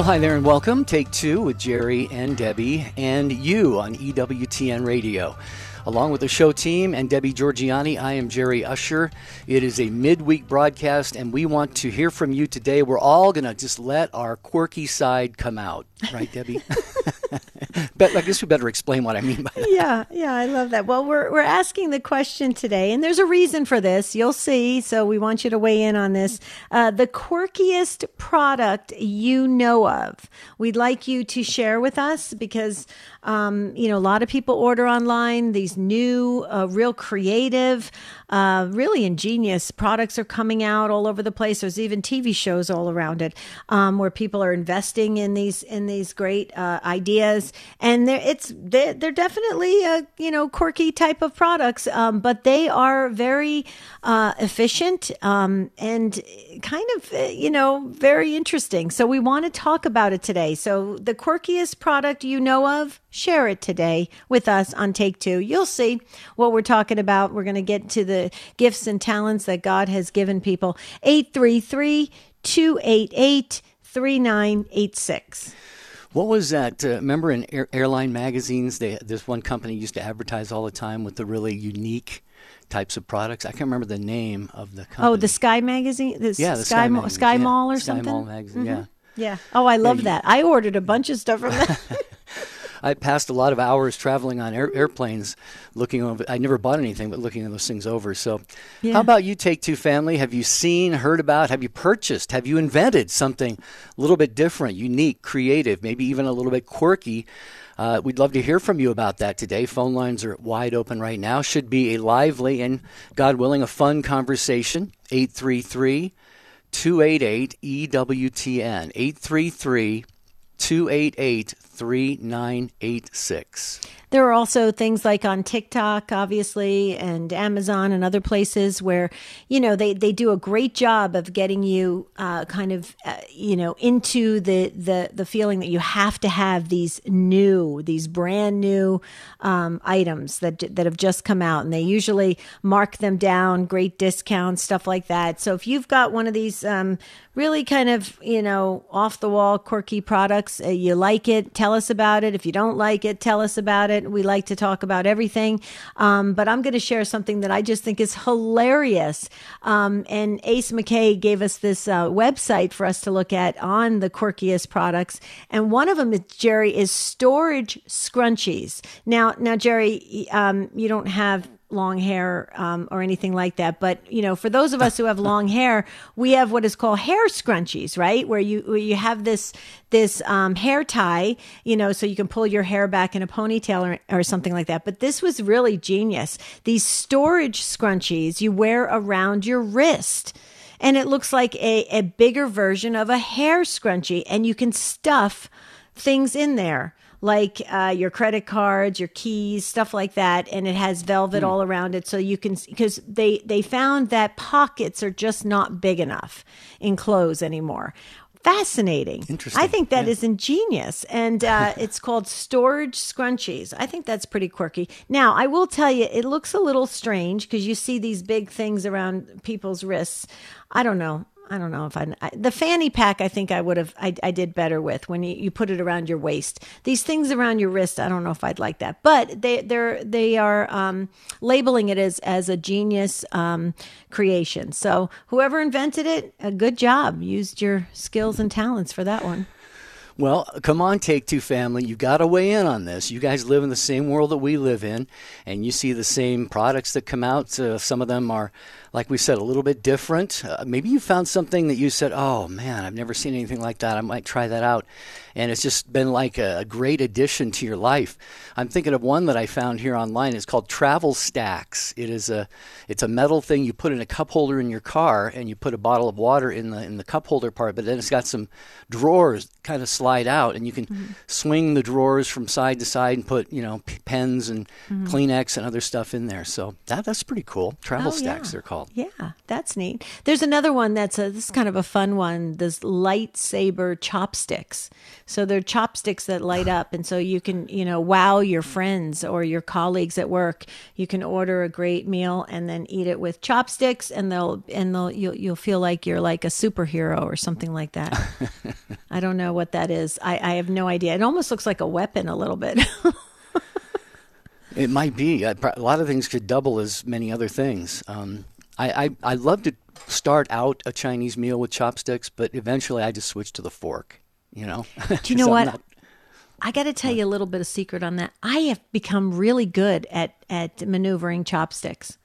Well, hi there and welcome. Take two with Jerry and Debbie and you on EWTN Radio. Along with the show team and Debbie Georgianni, I am Jerry Usher. It is a midweek broadcast, and we want to hear from you today. We're all going to just let our quirky side come out. Right, Debbie? but I guess we better explain what I mean by that. Yeah, yeah, I love that. Well, we're, we're asking the question today, and there's a reason for this. You'll see. So we want you to weigh in on this. Uh, the quirkiest product you know of. We'd like you to share with us because um, you know, a lot of people order online. These new, uh, real creative, uh, really ingenious products are coming out all over the place. There's even TV shows all around it um, where people are investing in these in these great uh, ideas, and they're it's they're, they're definitely a you know quirky type of products, um, but they are very uh, efficient um, and kind of uh, you know very interesting. So we want to talk about it today. So the quirkiest product you know of share it today with us on Take Two. You'll see what we're talking about. We're going to get to the gifts and talents that God has given people. 833 288 3986. What was that? Uh, remember in air, airline magazines, they, this one company used to advertise all the time with the really unique types of products. I can't remember the name of the company. Oh, the Sky Magazine? The yeah, the Sky, Sky. Sky yeah. Mall or Sky something? Mall magazine, yeah. Yeah. Oh, I love you- that. I ordered a bunch of stuff from that. I passed a lot of hours traveling on air, airplanes, looking over. I never bought anything, but looking at those things over. So, Yeah. how about you, Take Two family? Have you seen, heard about, have you purchased, have you invented something a little bit different, unique, creative, maybe even a little bit quirky? Uh, we'd love to hear from you about that today. Phone lines are wide open right now. Should be a lively and, God willing, a fun conversation. 833 288 EWTN. 833 288 3986. There are also things like on TikTok, obviously, and Amazon and other places where, you know, they, they do a great job of getting you uh, kind of, uh, you know, into the, the, the feeling that you have to have these new, these brand new um, items that, that have just come out. And they usually mark them down, great discounts, stuff like that. So if you've got one of these um, really kind of, you know, off the wall, quirky products, uh, you like it, tell us about it. If you don't like it, tell us about it. We like to talk about everything. Um, but I'm going to share something that I just think is hilarious. Um, and Ace McKay gave us this uh, website for us to look at on the quirkiest products. And one of them, is, Jerry, is storage scrunchies. Now, now, Jerry, um, you don't have long hair um, or anything like that. But you know, for those of us who have long hair, we have what is called hair scrunchies, right? Where you where you have this this um, hair tie, you know, so you can pull your hair back in a ponytail or, or something like that. But this was really genius. These storage scrunchies you wear around your wrist. And it looks like a, a bigger version of a hair scrunchie, and you can stuff things in there like uh, your credit cards, your keys, stuff like that, and it has velvet all around it, so you can because they they found that pockets are just not big enough in clothes anymore. Fascinating. Interesting. I think that Yeah. is ingenious, and uh, it's called storage scrunchies. I think that's pretty quirky. Now, I will tell you, it looks a little strange because you see these big things around people's wrists. I don't know. I don't know if I, I the fanny pack. I think I would have. I, I did better with when you, you put it around your waist. These things around your wrist. I don't know if I'd like that. But they they're they are um, labeling it as as a genius um, creation. So whoever invented it, a good job. Used your skills and talents for that one. Well, come on, Take Two family. You got to weigh in on this. You guys live in the same world that we live in, and you see the same products that come out. Uh, some of them are, like we said, a little bit different. Uh, maybe you found something that you said, oh man, I've never seen anything like that. I might try that out. And it's just been like a, a great addition to your life. I'm thinking of one that I found here online. It's called Travel Stacks. It is a, it's a metal thing you put in a cup holder in your car, and you put a bottle of water in the in the cup holder part. But then it's got some drawers, kind of slide out, and you can mm-hmm. swing the drawers from side to side and put you know p- pens and mm-hmm. Kleenex and other stuff in there. So that that's pretty cool. Travel oh, stacks yeah. they're called. Yeah, that's neat. There's another one that's a this is kind of a fun one. This lightsaber chopsticks. So they're chopsticks that light up, and so you can you know wow your friends or your colleagues at work. You can order a great meal and then eat it with chopsticks, and they'll and they'll you'll you'll feel like you're like a superhero or something like that. I don't know what that is. I, I have no idea. It almost looks like a weapon a little bit. it might be. A lot of things could double as many other things. Um, I, I I love to start out a Chinese meal with chopsticks, but eventually I just switch to the fork. You know. Do you know what? Not, I got to tell you a little bit of secret on that. I have become really good at at maneuvering chopsticks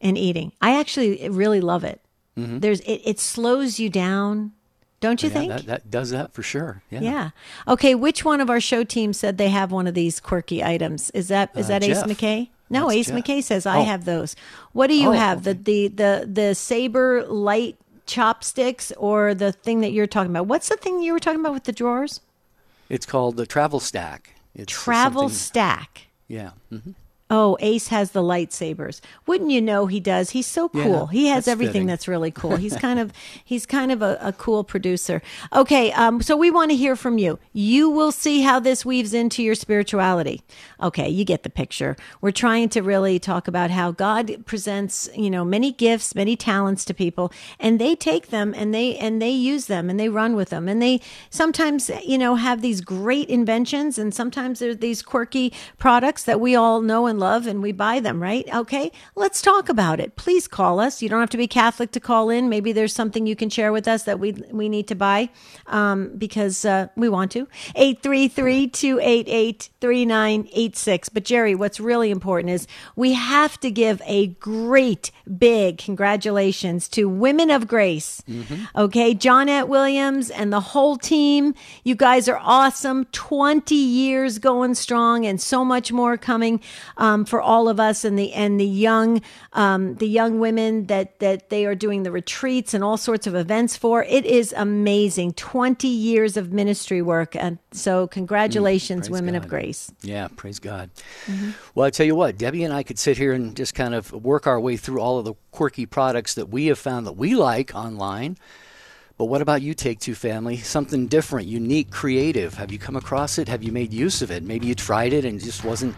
and eating. I actually really love it. Mm-hmm. There's it, it slows you down. Don't you yeah, think? That, that, does that for sure. Yeah. Yeah. Okay. Which one of our show team said they have one of these quirky items? Is that is uh, that Ace McKay? No, That's Ace Jeff. McKay says I oh. have those. What do you oh, have? Okay. The the the the saber light chopsticks or the thing that you're talking about? What's the thing you were talking about with the drawers? It's called the travel stack. It's travel stack. Yeah. Mm-hmm. Oh, Ace has the lightsabers. Wouldn't you know he does? He's so cool. Yeah, he has everything fitting. that's really cool. He's kind of he's kind of a, a cool producer. Okay, um, so we want to hear from you. You will see how this weaves into your spirituality. Okay, you get the picture. We're trying to really talk about how God presents, you know, many gifts, many talents to people, and they take them and they and they use them and they run with them and they sometimes, you know, have these great inventions and sometimes there's these quirky products that we all know and and love and we buy them, right? Okay, let's talk about it. Please call us. You don't have to be Catholic to call in. Maybe there's something you can share with us that we we need to buy um, because uh, we want to. 833-288-3986. But Jerry, what's really important is we have to give a great big congratulations to Women of Grace. Mm-hmm. Okay, Johnnette Williams and the whole team. You guys are awesome. 20 years going strong and so much more coming um, for all of us and the and the young um, the young women that that they are doing the retreats and all sorts of events for. It is amazing. Twenty years of ministry work, and so congratulations, mm, women God. of grace. Yeah, praise God. Mm-hmm. Well, I tell you what, Debbie and I could sit here and just kind of work our way through all of the quirky products that we have found that we like online. But what about you, Take Two family? Something different, unique, creative. Have you come across it? Have you made use of it? Maybe you tried it and it just wasn't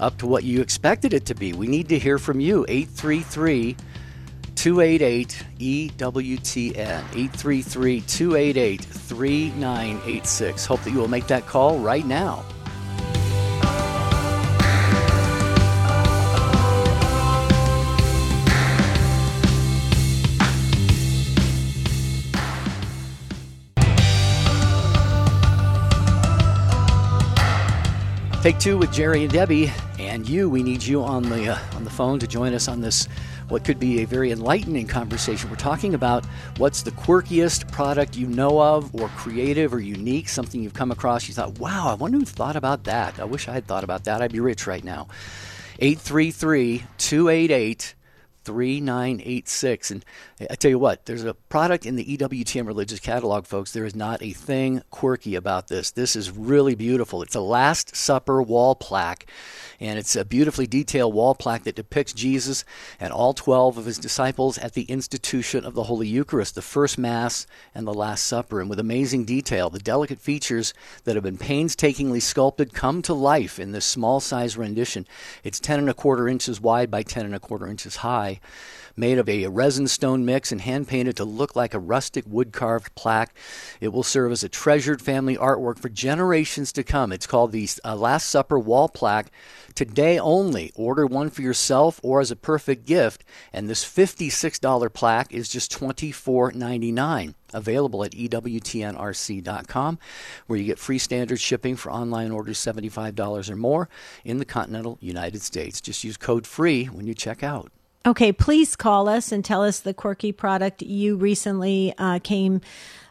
up to what you expected it to be. We need to hear from you. 833 288 EWTN. 833 288 3986. Hope that you will make that call right now. Take two with Jerry and Debbie, and you. We need you on the uh, on the phone to join us on this. What could be a very enlightening conversation. We're talking about what's the quirkiest product you know of, or creative or unique, something you've come across. You thought, wow, I wonder who thought about that. I wish I had thought about that. I'd be rich right now. 833 288 3986. And I tell you what, there's a product in the EWTN religious catalog, folks. There is not a thing quirky about this. This is really beautiful. It's a Last Supper wall plaque, and it's a beautifully detailed wall plaque that depicts Jesus and all 12 of his disciples at the institution of the Holy Eucharist, the first Mass and the Last Supper. And with amazing detail, the delicate features that have been painstakingly sculpted come to life in this small size rendition. It's 10 and a quarter inches wide by 10 and a quarter inches high made of a resin stone mix and hand painted to look like a rustic wood carved plaque. It will serve as a treasured family artwork for generations to come. It's called the uh, Last Supper wall plaque. Today only, order one for yourself or as a perfect gift, and this $56 plaque is just $24.99 available at EWTNRC.com, where you get free standard shipping for online orders $75 or more in the continental United States. Just use code FREE when you check out. Okay, please call us and tell us the quirky product you recently uh, came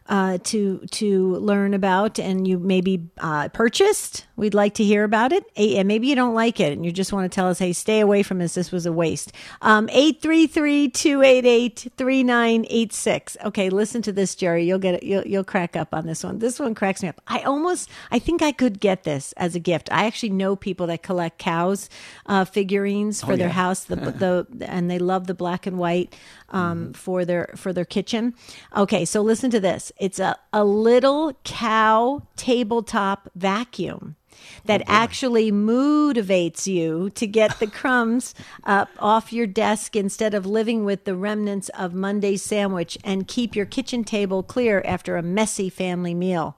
uh, to to learn about and you maybe uh, purchased, we'd like to hear about it. And maybe you don't like it and you just want to tell us, hey, stay away from this. This was a waste. Um, 833-288-3986. Okay, listen to this, Jerry. You'll get it. You'll, you'll crack up on this one. This one cracks me up. I almost, I think I could get this as a gift. I actually know people that collect cows uh, figurines for Oh, their yeah. house. The, the and they love the black and white um, for their for their kitchen. Okay, so listen to this. It's a a little cow tabletop vacuum that oh, actually motivates you to get the crumbs up off your desk instead of living with the remnants of Monday's sandwich and keep your kitchen table clear after a messy family meal.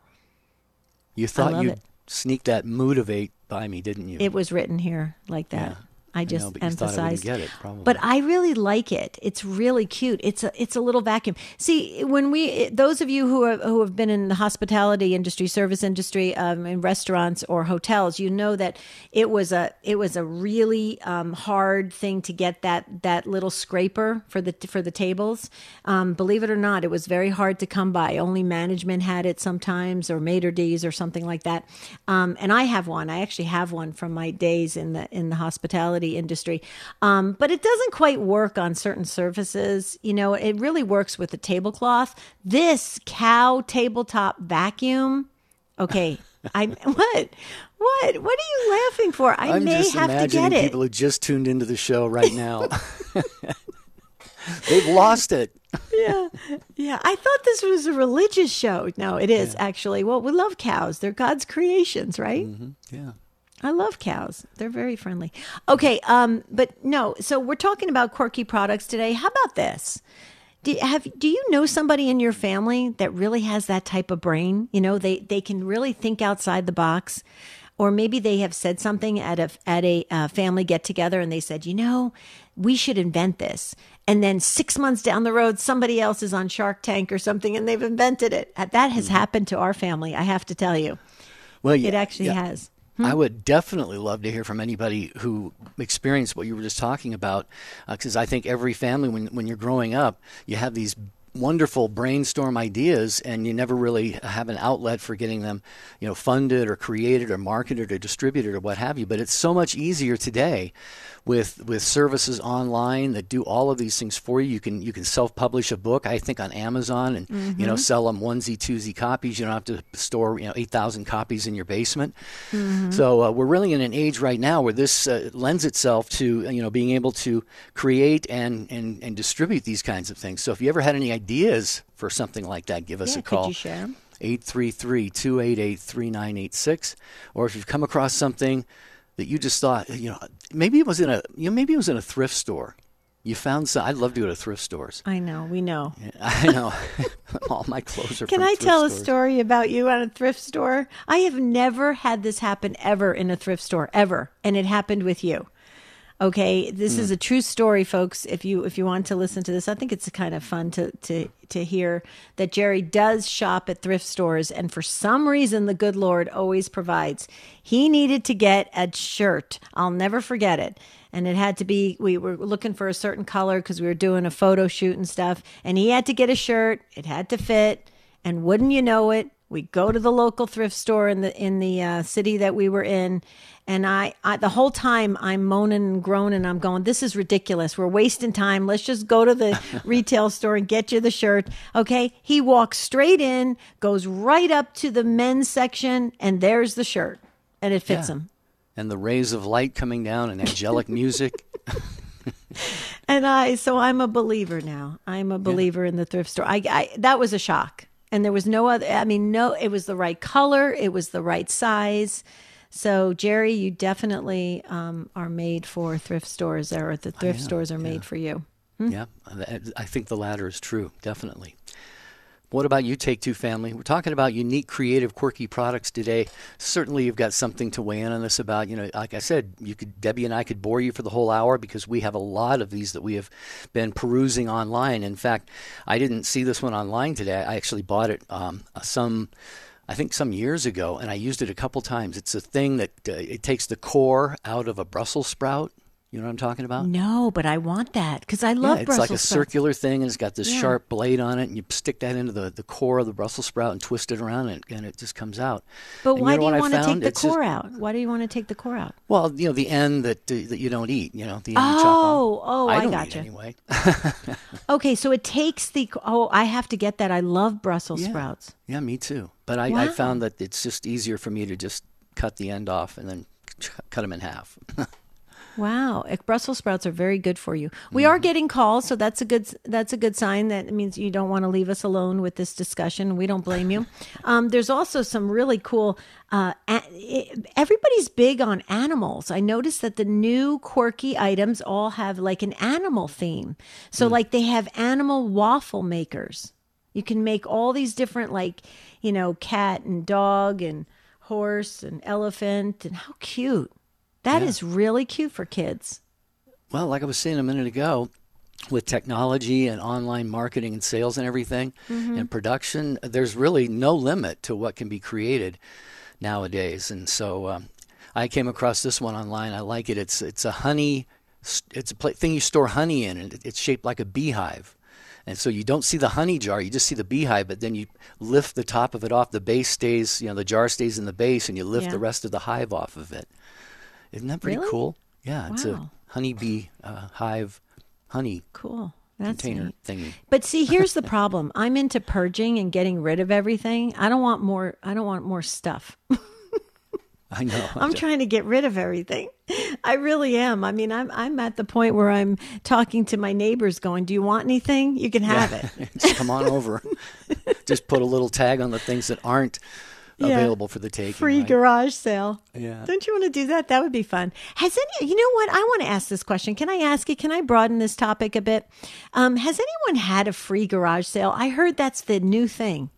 You thought you'd it. sneak that motivate by me, didn't you? It was written here like that. I just know, but you I it, probably. But I really like it. It's really cute. It's a it's a little vacuum. See, when we those of you who are, who have been in the hospitality industry, service industry, um, in restaurants or hotels, you know that it was a it was a really um, hard thing to get that that little scraper for the for the tables. Um, believe it or not, it was very hard to come by. Only management had it sometimes, or maitre d's or something like that. Um, and I have one. I actually have one from my days in the in the hospitality industry. Um, but it doesn't quite work on certain surfaces. You know, it really works with the tablecloth. This cow tabletop vacuum. Okay. I what? What? What are you laughing for? I I'm may have to get it. people who just tuned into the show right now. They've lost it. yeah. Yeah. I thought this was a religious show. No, it is actually. Well, we love cows. They're God's creations, right? Yeah. I love cows. They're very friendly. Okay, um, but no. So we're talking about quirky products today. How about this? Do have do you know somebody in your family that really has that type of brain? You know, they they can really think outside the box, or maybe they have said something at a at a uh, family get together and they said, you know, we should invent this. And then six months down the road, somebody else is on Shark Tank or something, and they've invented it. That has happened to our family. I have to tell you, Well, it actually yeah. has. I hmm. would definitely love to hear from anybody who experienced what you were just talking about, uh, because I think every family, when when you're growing up, you have these wonderful brainstorm ideas, and you never really have an outlet for getting them, you know, funded or created or marketed or distributed or what have you. But it's so much easier today with with services online that do all of these things for you. You can you can self publish a book, I think, on Amazon, and you know sell them onesie twosie copies. You don't have to store you know eight thousand copies in your basement. So uh, we're really in an age right now where this uh, lends itself to you know being able to create and, and and distribute these kinds of things. So if you ever had any ideas for something like that, give us Yeah, a call. could you share 'em? 833-288-3986 or if you've come across something that you just thought you know maybe it was in a you know maybe it was in a thrift store you found some i'd love to go to thrift stores I know, we know. i know all my clothes are Can I tell a story about you at a thrift store? I have never had this happen ever in a thrift store ever, and it happened with you. Okay, this Hmm. is a true story, folks. If you if you want to listen to this, I think it's kind of fun to to to hear that Jerry does shop at thrift stores, and for some reason, the good Lord always provides. He needed to get a shirt. I'll never forget it. And it had to be, we were looking for a certain color because we were doing a photo shoot and stuff. And he had to get a shirt. It had to fit. And wouldn't you know it, we go to the local thrift store in the in the uh, city that we were in, and I, I the whole time I'm moaning and groaning. I'm going, this is ridiculous. We're wasting time. Let's just go to the retail store and get you the shirt. Okay. He walks straight in, goes right up to the men's section, and there's the shirt, and it fits Yeah. him. and the rays of light coming down and angelic music And I, so I'm a believer now. I'm a believer in the thrift store. I, I, that was a shock. And there was no other, I mean, no, it was the right color, it was the right size. So, Jerry, you definitely um, are made for thrift stores, or the thrift am, stores are made for you. Hmm? yeah i think the latter is true definitely what about you, Take Two Family? We're talking about unique, creative, quirky products today. Certainly, you've got something to weigh in on this about. You know, like I said, you could Debbie and I could bore you for the whole hour because we have a lot of these that we have been perusing online. In fact, I didn't see this one online today. I actually bought it um, some. I think some years ago, and I used it a couple times. It's a thing that uh, it takes the core out of a Brussels sprout. You know what I'm talking about? No, but I want that because I love yeah, it's Brussels like a sprouts. circular thing, and it's got this Yeah. sharp blade on it, and you stick that into the, the core of the Brussels sprout and twist it around, and, and it just comes out. But And why know do you want to take the It's just- core out? Why do you want to take the core out? Well, you know, the end that uh, that you don't eat. You know, the end you chop off. Oh, oh, I don't gotcha. eat anyway. Okay, so it takes the. Oh, I have to get that. I love Brussels Yeah. sprouts. Yeah, me too. But I, I found that it's just easier for me to just cut the end off and then cut them in half. Wow, Brussels sprouts are very good for you. We are getting calls, so that's a good that's a good sign. That means you don't want to leave us alone with this discussion. We don't blame you. Um, there's also some really cool. Uh, everybody's big on animals. I noticed that the new quirky items all have like an animal theme. So like they have animal waffle makers. You can make all these different like you know cat and dog and horse and elephant and how cute. That is really cute for kids. Well, like I was saying a minute ago, with technology and online marketing and sales and everything Mm-hmm. and production, there's really no limit to what can be created nowadays. And so um, I came across this one online. I like it. It's it's a honey. It's a pla thing you store honey in, and it's shaped like a beehive. And so you don't see the honey jar, you just see the beehive, but then you lift the top of it off. The base stays, you know, the jar stays in the base, and you lift Yeah. the rest of the hive off of it. Isn't that pretty Really? cool? Yeah, it's a honeybee uh, hive honey Cool. That's container neat. thingy. But see, here's the problem. I'm into purging and getting rid of everything. I don't want more. I don't want more stuff. I know. I'm trying to get rid of everything. I really am. I mean, I'm I'm at the point where I'm talking to my neighbors, going, "Do you want anything? You can have it." Just come on over. Just put a little tag on the things that aren't Yeah. available for the taking. Free right? garage sale. Yeah. Don't you want to do that? That would be fun. Has any? You know what? I want to ask this question. Can I ask it? Can I broaden this topic a bit? Um, has anyone had a free garage sale? I heard that's the new thing.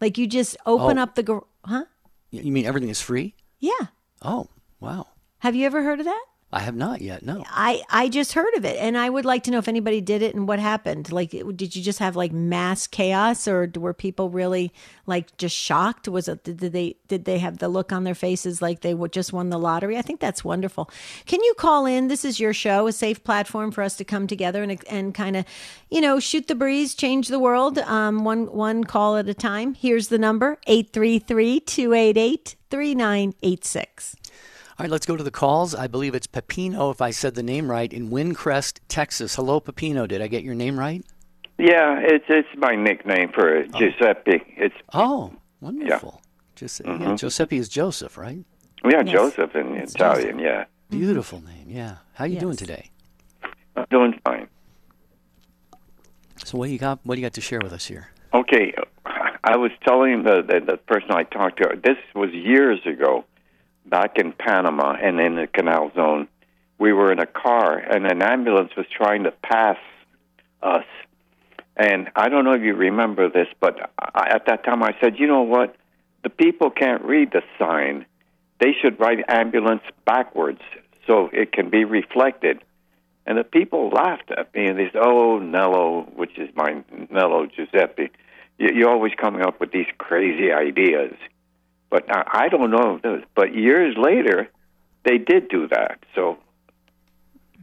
Like you just open Oh. up the gar- huh? You mean everything is free? Yeah. Oh, wow. Have you ever heard of that? I have not yet. No. I I just heard of it, and I would like to know if anybody did it and what happened. Like, did you just have like mass chaos, or were people really like just shocked? Was it did they did they have the look on their faces like they just won the lottery? I think that's wonderful. Can you call in? This is your show, a safe platform for us to come together and and kind of, you know, shoot the breeze, change the world, um, one one call at a time. Here's the number 833-288-3986. All right, let's go to the calls. I believe it's Pepino, if I said the name right, in Windcrest, Texas. Hello, Pepino. Did I get your name right? Yeah, it's it's my nickname for it Giuseppe. It's Oh, wonderful. Just, yeah, mm-hmm. Giuseppe is Joseph, right? yeah, Joseph in Italian. Yeah, Beautiful name. Yeah. How you Yes. doing today? I'm doing fine. So what do you got? What do you got to share with us here? Okay, I was telling the, the the person I talked to. This was years ago, back in Panama and in the Canal Zone. We were in a car, and an ambulance was trying to pass us. And I don't know if you remember this, but I, at that time I said, you know what? The people can't read the sign. They should write ambulance backwards so it can be reflected. And the people laughed at me and they said, "Oh, Nello, which is my Nello Giuseppe, you- you're always coming up with these crazy ideas." But I I don't know. if those- But years later, they did do that. So,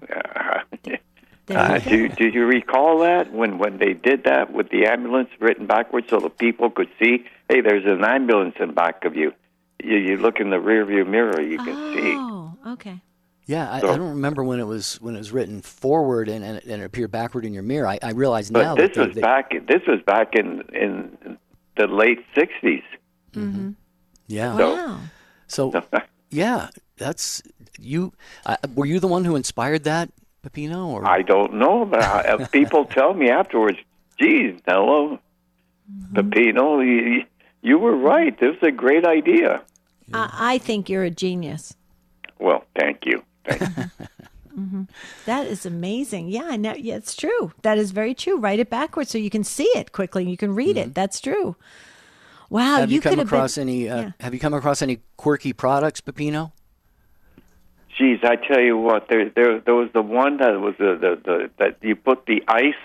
uh, uh, do do you recall that when when they did that with the ambulance written backwards so the people could see? Hey, there's an ambulance in back of you. You, you look in the rearview mirror, you can see. Oh, okay. Yeah, I, I don't remember when it was when it was written forward and, and, it- and it appeared backward in your mirror. I, I realize But now this that they, was they- back. This was back in in the late '60s. Yeah. So- Wow. So yeah, that's you. Uh, were you the one who inspired that, Pepino? Or I don't know, but I, uh, people tell me afterwards, "Geez, hello, Pepino, you, you were right. This is a great idea." I, I think you're a genius. Well, thank you. Thank you. That is amazing. Yeah, I. Yeah, it's true. That is very true. Write it backwards so you can see it quickly. You can read it. That's true. Wow, have you, could come across been, any? Uh, yeah. Have you come across any quirky products, Pepino? Geez, I tell you what, there there there was the one that was the, the the that you put the ice,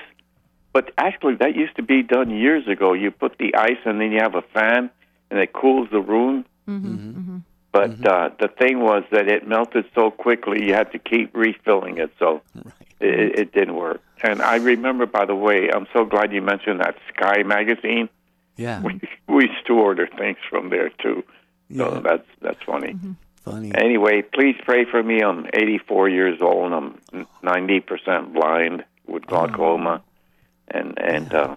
but actually that used to be done years ago. You put the ice and then you have a fan and it cools the room. Mm-hmm, But Mm-hmm. uh, the thing was that it melted so quickly, you had to keep refilling it, so it, it didn't work. And I remember, by the way, I'm so glad you mentioned that Sky magazine. Yeah. We, we used to order things from there too. So Yeah. that's that's funny. Funny. Anyway, please pray for me. I'm 84 years old. and I'm 90% blind with glaucoma, and and uh,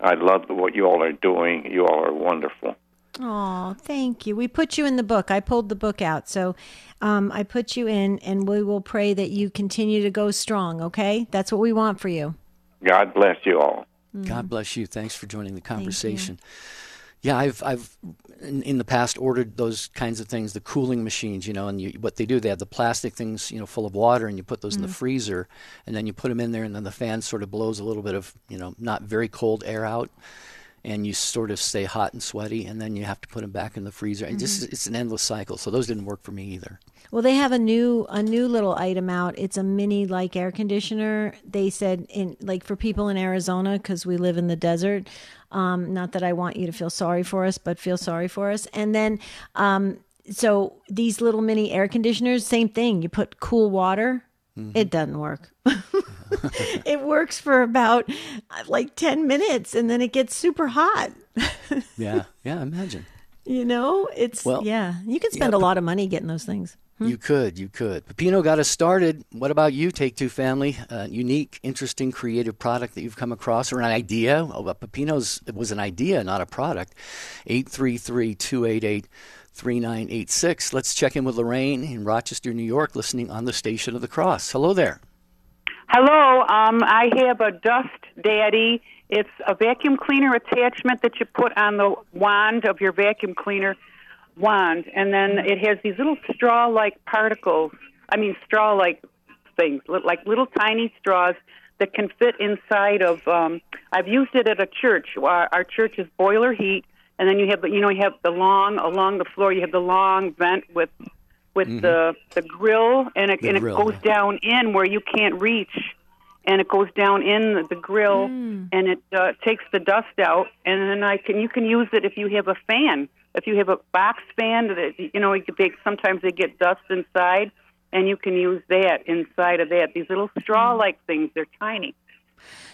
I love what you all are doing. You all are wonderful. Oh, thank you. We put you in the book. I pulled the book out. So um, I put you in, and we will pray that you continue to go strong, okay? That's what we want for you. God bless you all. God mm. bless you. Thanks for joining the conversation. Yeah, I've I've in, in the past ordered those kinds of things, the cooling machines, you know, and you, what they do, they have the plastic things, you know, full of water, and you put those in the mm. freezer, and then you put them in there, and then the fan sort of blows a little bit of, you know, not very cold air out, and you sort of stay hot and sweaty, and then you have to put them back in the freezer. And just it's an endless cycle. So those didn't work for me either. Well, they have a new a new little item out. It's a mini like air conditioner. They said in like for people in Arizona because we live in the desert. Um, not that I want you to feel sorry for us, but feel sorry for us. And then, um, so these little mini air conditioners, same thing. You put cool water. It doesn't work. it works for about uh, like 10 minutes and then it gets super hot. Yeah, yeah, imagine. You know, it's, Well, yeah, you can spend a lot of money getting those things. You could, you could. Pepino got us started. What about you, Take Two Family? A unique, interesting, creative product that you've come across, or an idea? Oh, but Pepino's it was an idea, not a product. 833 288 3986. Let's check in with Lorraine in Rochester, New York, listening on the Station of the Cross. Hello there. Hello, um, I have a Dust Daddy. It's a vacuum cleaner attachment that you put on the wand of your vacuum cleaner wand, and then it has these little straw-like particles. I mean, straw-like things, like little tiny straws that can fit inside of. Um, I've used it at a church. Our, our church is boiler heat, and then you have, you know, you have the long along the floor. You have the long vent with with the the grill, and it The and grill, it goes yeah. down in where you can't reach, and it goes down in the the grill, and it uh, takes the dust out, and then I can you can use it if you have a fan, if you have a box fan that you know you they sometimes they get dust inside, and you can use that inside of that. These little straw-like things, they're tiny.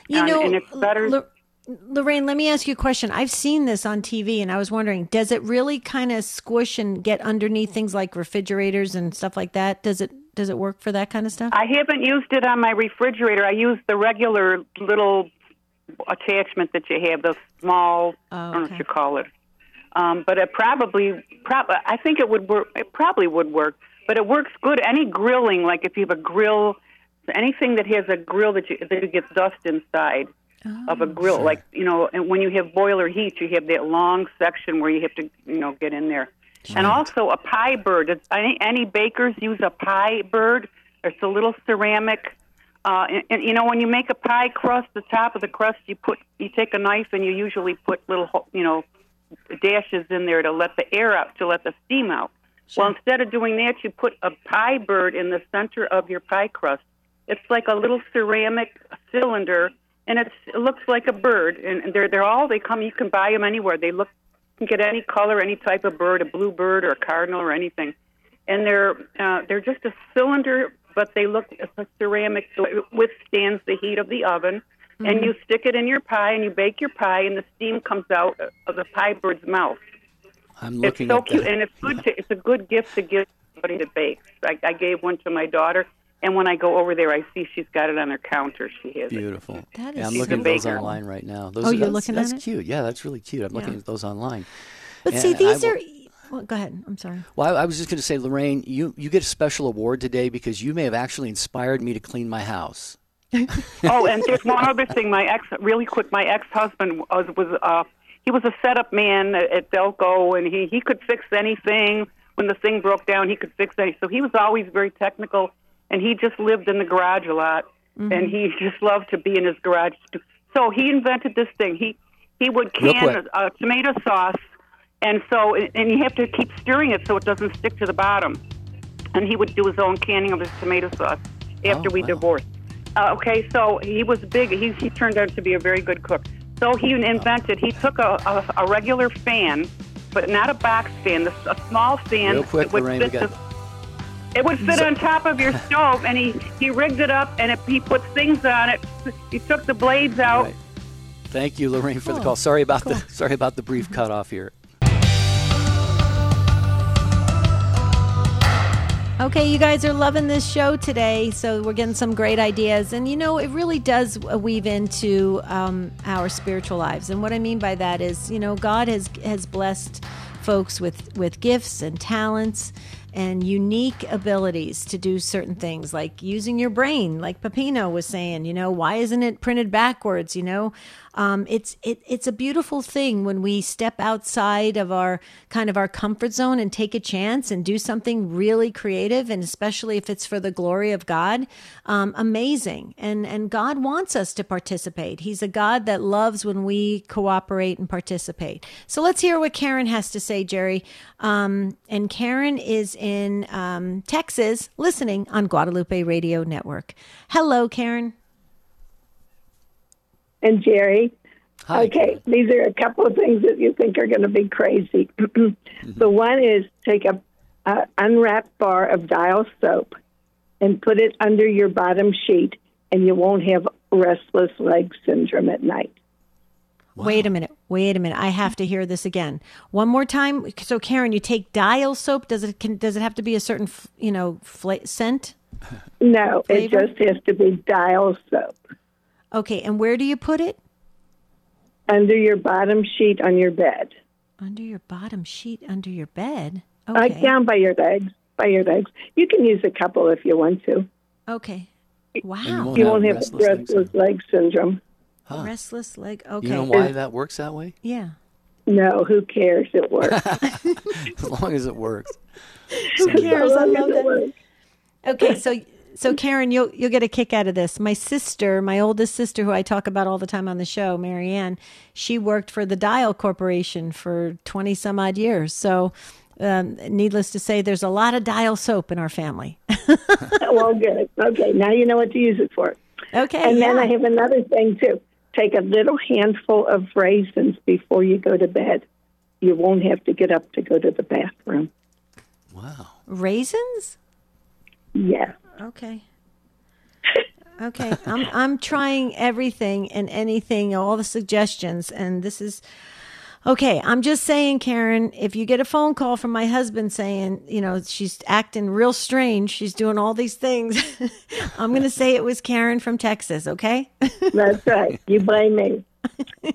You Um, know, and it's better- Lo- Lorraine, let me ask you a question. I've seen this on TV and I was wondering, does it really kind of squish and get underneath things like refrigerators and stuff like that? Does it does it work for that kind of stuff? I haven't used it on my refrigerator. I use the regular little attachment that you have, the small. Oh, I don't know what you call it. Um, but it probably, prob- I think it would work. It probably would work, but it works good. Any grilling, like if you have a grill, anything that has a grill that you that gets dust inside of Oh, a grill, like you know, and when you have boiler heat, you have that long section where you have to, you know, get in there. And also a pie bird. It's- Any, any bakers use a pie bird. It's a little ceramic. Uh, and, and you know, when you make a pie crust, the top of the crust, you put, you take a knife and you usually put little, ho- you know, dashes in there to let the air out, to let the steam out. Well, instead of doing that, you put a pie bird in the center of your pie crust. It's like a little ceramic cylinder, and it's, it looks like a bird. And, they're they're all they come. You can buy them anywhere. They look you can get any color, any type of bird, a blue bird or a cardinal or anything. And they're uh, they're just a cylinder, but they look it's a ceramic, so it withstands the heat of the oven. And you stick it in your pie, and you bake your pie, and the steam comes out of the pie bird's mouth. I'm looking It's so at cute, that. and it's good. To, it's a good gift to give somebody to bake. I, I gave one to my daughter, and when I go over there, I see she's got it on her counter. She has it. Beautiful. That yeah, I'm looking at those baker. online right now. Those, Oh, you're that's- looking at that's it? cute. Yeah, that's really cute. I'm looking at those online. but And see, these will- are. Well, go ahead. I'm sorry. Well, I, I was just going to say, Lorraine, you, you get a special award today because you may have actually inspired me to clean my house. oh, and there's one other thing. My ex, really quick, my ex-husband was was uh, he was a setup man at Delco, and he he could fix anything. When the thing broke down, he could fix anything. So he was always very technical, and he just lived in the garage a lot, and he just loved to be in his garage. So he invented this thing. He he would can a, tomato sauce, and so and you have to keep stirring it so it doesn't stick to the bottom. And he would do his own canning of his tomato sauce after Oh, we wow. divorced. Uh, okay, so he was big. He, he turned out to be a very good cook. So he invented. He took a, a, a regular fan, but not a box fan. a, a small fan. Real quick, Lorraine, we got- it would fit on top of your stove, and he, he rigged it up, and it, he put things on it. He took the blades out. Right. Thank you, Lorraine, for the call. Sorry about the sorry about the brief cutoff here. Okay, you guys are loving this show today, so we're getting some great ideas. And you know, it really does weave into um, our spiritual lives. And what I mean by that is, you know, God has has blessed folks with with gifts and talents and unique abilities to do certain things, like using your brain, like Pepino was saying. You know, why isn't it printed backwards? You know, um, it's it, it's a beautiful thing when we step outside of our kind of our comfort zone and take a chance and do something really creative, and especially if it's for the glory of God. Um, amazing, and and God wants us to participate. He's a God that loves when we cooperate and participate. So let's hear what Karen has to say, Jerry. Um, and Karen is in um, Texas, listening on Guadalupe Radio Network. Hello, Karen. And Jerry. Hi. Okay, these are a couple of things that you think are going to be crazy. Mm-hmm. The one is take a, a unwrapped bar of dial soap and put it under your bottom sheet, and you won't have restless leg syndrome at night. Wait a minute. Wait a minute. I have to hear this again. One more time. So, Karen, you take dial soap. Does it can, does it have to be a certain you know fla- scent? No, Flavor? it just has to be dial soap Okay. And where do you put it? under your bottom sheet on your bed, Under your bottom sheet, under your bed. Okay. like Okay. down by your legs. By your legs, you can use a couple if you want to. Okay. you Wow. won't You have won't have restless leg restless leg syndrome. Huh. Restless leg. Okay. You know why that works that way? Yeah. No, who cares? It works. As long as it works. Who cares? I love it that. works. Okay, so so Karen, you'll you'll get a kick out of this. My sister, my oldest sister, who I talk about all the time on the show, Marianne, she worked for the Dial Corporation for twenty some odd years. So, um, needless to say, there's a lot of Dial soap in our family. well, good. Okay, now you know what to use it for. okay, And then. I have another thing too. Take a little handful of raisins before you go to bed. You won't have to get up to go to the bathroom. Wow. raisins. Yeah. Okay. Okay, I'm I'm trying everything and anything, all the suggestions, and this is okay. I'm just saying, Karen, if you get a phone call from my husband saying, you know, she's acting real strange, she's doing all these things, I'm going to say it was Karen from Texas. Okay. That's right. You blame me.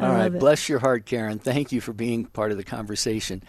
All right. it. Bless your heart, Karen. Thank you for being part of the conversation.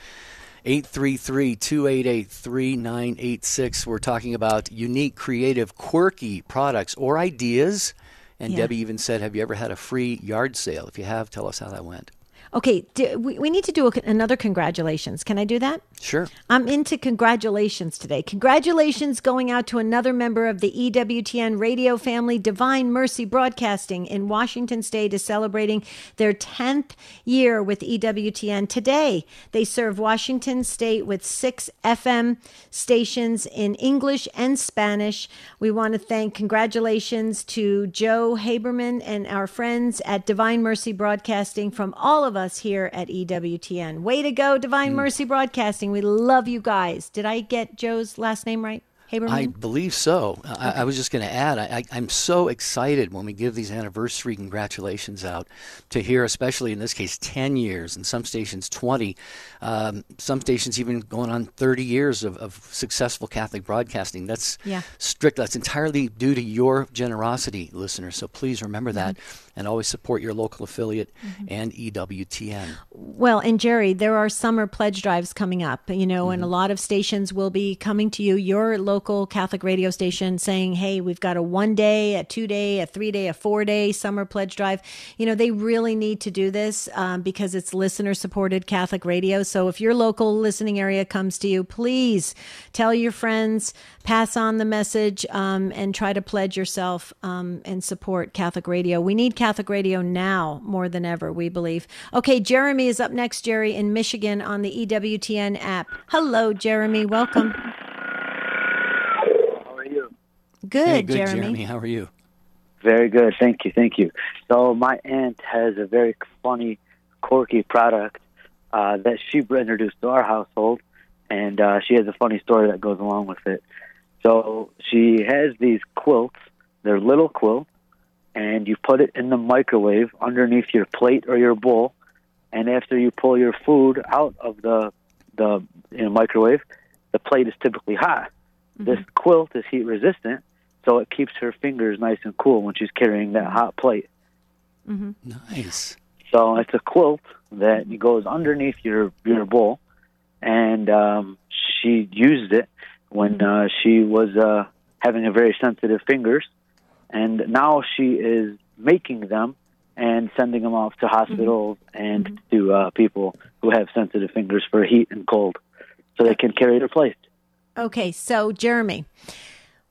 833-288-3986. We're talking about unique, creative, quirky products or ideas. And Yeah. Debbie even said, "Have you ever had a free yard sale? If you have, tell us how that went." Okay. Do, we, we need to do a, another congratulations. Can I do that? Sure. I'm into congratulations today. Congratulations going out to another member of the EWTN radio family. Divine Mercy Broadcasting in Washington State is celebrating their 10th year with EWTN. Today, they serve Washington State with six FM stations in English and Spanish. We want to thank congratulations to Joe Haberman and our friends at Divine Mercy Broadcasting from all of us here at EWTN. Way to go, Divine Mercy Broadcasting. We love you guys. Did I get Joe's last name right? Haberman? I believe so. I, I was just going to add, I, I'm so excited when we give these anniversary congratulations out to hear, especially in this case, 10 years, and some stations 20, um, some stations even going on 30 years of, of successful Catholic broadcasting. That's Yeah. strict. That's entirely due to your generosity, listeners. So please remember that and always support your local affiliate and E EWTN. Well, and Jerry, there are summer pledge drives coming up, you know, and a lot of stations will be coming to you, your local Catholic radio station, saying, hey, we've got a one day, a two day, a three day, a four day summer pledge drive. You know, they really need to do this um, because it's listener supported Catholic radio. So if your local listening area comes to you, please tell your friends, pass on the message, um, and try to pledge yourself um, and support Catholic radio. We need Catholic radio now more than ever, we believe. Okay, Jeremy is up next, Jerry, in Michigan on the EWTN app. Hello, Jeremy. Welcome. How are you? Good, hey, good, Jeremy. Jeremy. How are you? Very good. Thank you. Thank you. So my aunt has a very funny, quirky product uh, that she introduced to our household, and uh, she has a funny story that goes along with it. So she has these quilts. They're little quilts, and you put it in the microwave underneath your plate or your bowl. And after you pull your food out of the the you know, microwave, the plate is typically hot. This quilt is heat resistant, so it keeps her fingers nice and cool when she's carrying that hot plate. Nice. So it's a quilt that goes underneath your your bowl, and um, she used it when uh, she was uh, having a very sensitive fingers, and now she is making them and sending them off to hospitals and to uh, people who have sensitive fingers for heat and cold, so they can carry their plate. Okay, so Jeremy,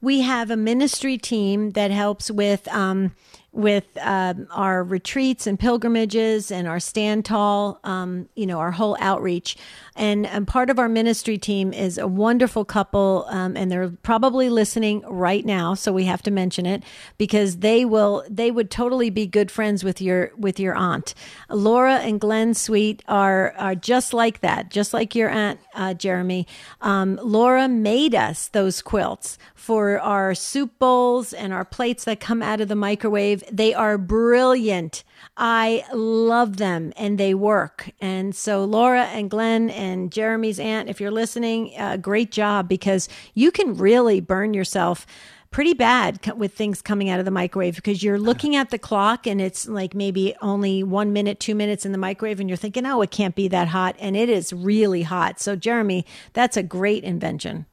we have a ministry team that helps with um, with um, our retreats and pilgrimages and our stand tall, um, you know, our whole outreach. And, and part of our ministry team is a wonderful couple, um, and they're probably listening right now. So we have to mention it because they will they would totally be good friends with your with your aunt. Laura and Glenn Sweet are are just like that, just like your aunt uh, Jeremy. Um, Laura made us those quilts for our soup bowls and our plates that come out of the microwave. They are brilliant. I love them and they work. And so, Laura and Glenn and Jeremy's aunt, if you're listening, uh, great job because you can really burn yourself pretty bad with things coming out of the microwave because you're looking at the clock and it's like maybe only one minute, two minutes in the microwave, and you're thinking, oh, it can't be that hot. And it is really hot. So, Jeremy, that's a great invention.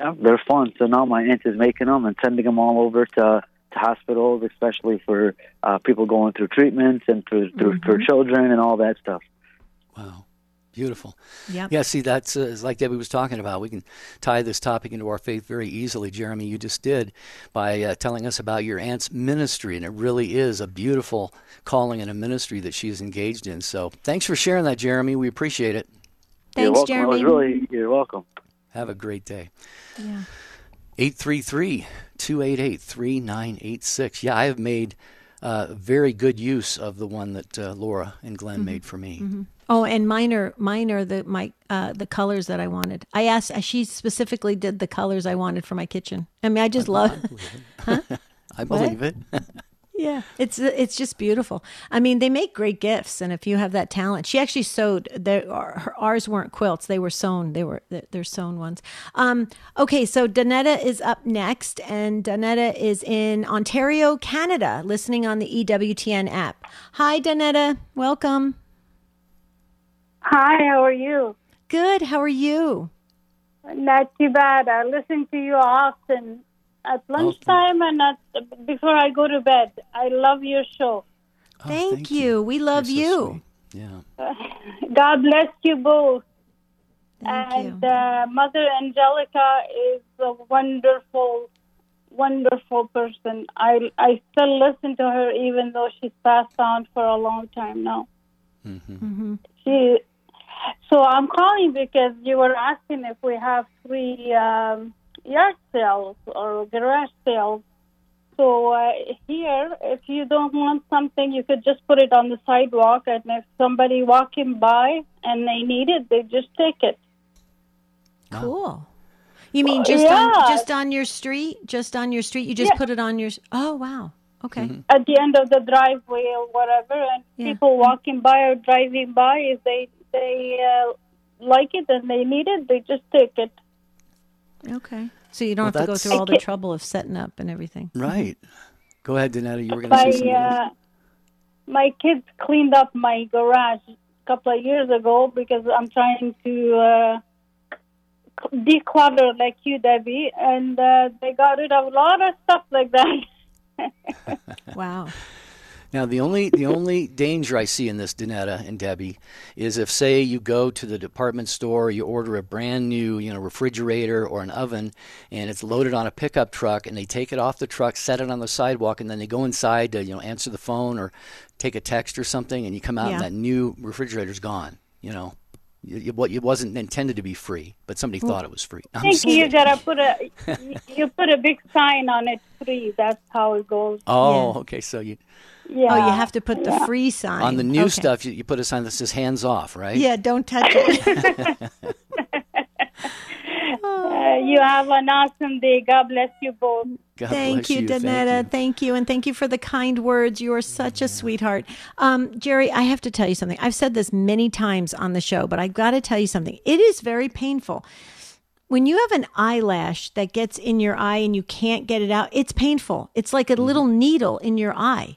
Yeah, they're fun. So now my aunt is making them and sending them all over to to hospitals, especially for uh, people going through treatments and for, through, for children and all that stuff. Wow. Beautiful. Yep. Yeah, see, that's uh, like Debbie was talking about. We can tie this topic into our faith very easily. Jeremy, you just did by uh, telling us about your aunt's ministry, and it really is a beautiful calling and a ministry that she's engaged in. So thanks for sharing that, Jeremy. We appreciate it. you're Thanks, welcome. I was Jeremy. really, you're welcome. Have a great day. Yeah. 833 288 3986. Yeah, I have made uh, very good use of the one that uh, Laura and Glenn Mm-hmm. made for me. Oh, and mine are mine are the my uh, the colors that I wanted. I asked. She specifically did the colors I wanted for my kitchen. I mean, I just love. I believe it. Yeah, it's it's just beautiful. I mean, they make great gifts, and if you have that talent, she actually sewed. Their, her, ours weren't quilts; they were sewn. They were they're they're sewn ones. Um, okay, so Donetta is up next, and Donetta is in Ontario, Canada, listening on the EWTN app. Hi, Donetta. Welcome. Hi, how are you? Good. How are you? Not too bad. I listen to you often at lunchtime and at, before I go to bed. I love your show. Oh, Thank, you. We love You're so you. sweet. Yeah. God bless you both. Thank and you. Uh, Mother Angelica is a wonderful, wonderful person. I I still listen to her even though she's passed on for a long time now. Mm-hmm. She. So I'm calling because you were asking if we have free um, yard sales or garage sales. So uh, here, if you don't want something, you could just put it on the sidewalk, and if somebody walking by and they need it, they just take it. Cool. You mean just yeah. on just on your street? Just on your street? You just Yeah. put it on your? Oh wow. Okay. at the end of the driveway or whatever, and Yeah. people walking by or driving by, if they they uh, like it and they need it, they just take it. Okay. So you don't Well, have to go through all the trouble of setting up and everything. Right. Go ahead, Donetta. You were going to say something. uh, my kids cleaned up my garage a couple of years ago because I'm trying to uh, declutter like you, Debbie, and uh, they got rid of a lot of stuff like that. Wow. Now, the only the only danger I see in this, Donetta and Debbie, is if say you go to the department store, you order a brand new, you know, refrigerator or an oven, and it's loaded on a pickup truck, and they take it off the truck, set it on the sidewalk, and then they go inside to, you know, answer the phone or take a text or something, and you come out Yeah. and that new refrigerator's gone. You know, what it wasn't intended to be free, but somebody thought it was free. I'm I think you gotta put a you put a big sign on it free. That's how it goes. Oh, Yeah. okay. So you Yeah. Oh, you have to put the yeah. free sign On the new Okay. stuff, you, you put a sign that says hands off, right? Yeah, don't touch it. Uh, you have an awesome day. God bless you both. God Thank bless you, you. Thank Donetta. you. Thank you. And thank you for the kind words. You are such a sweetheart. Um, Jerry, I have to tell you something. I've said this many times on the show, but I've got to tell you something. It is very painful. When you have an eyelash that gets in your eye and you can't get it out, it's painful. It's like a little needle in your eye.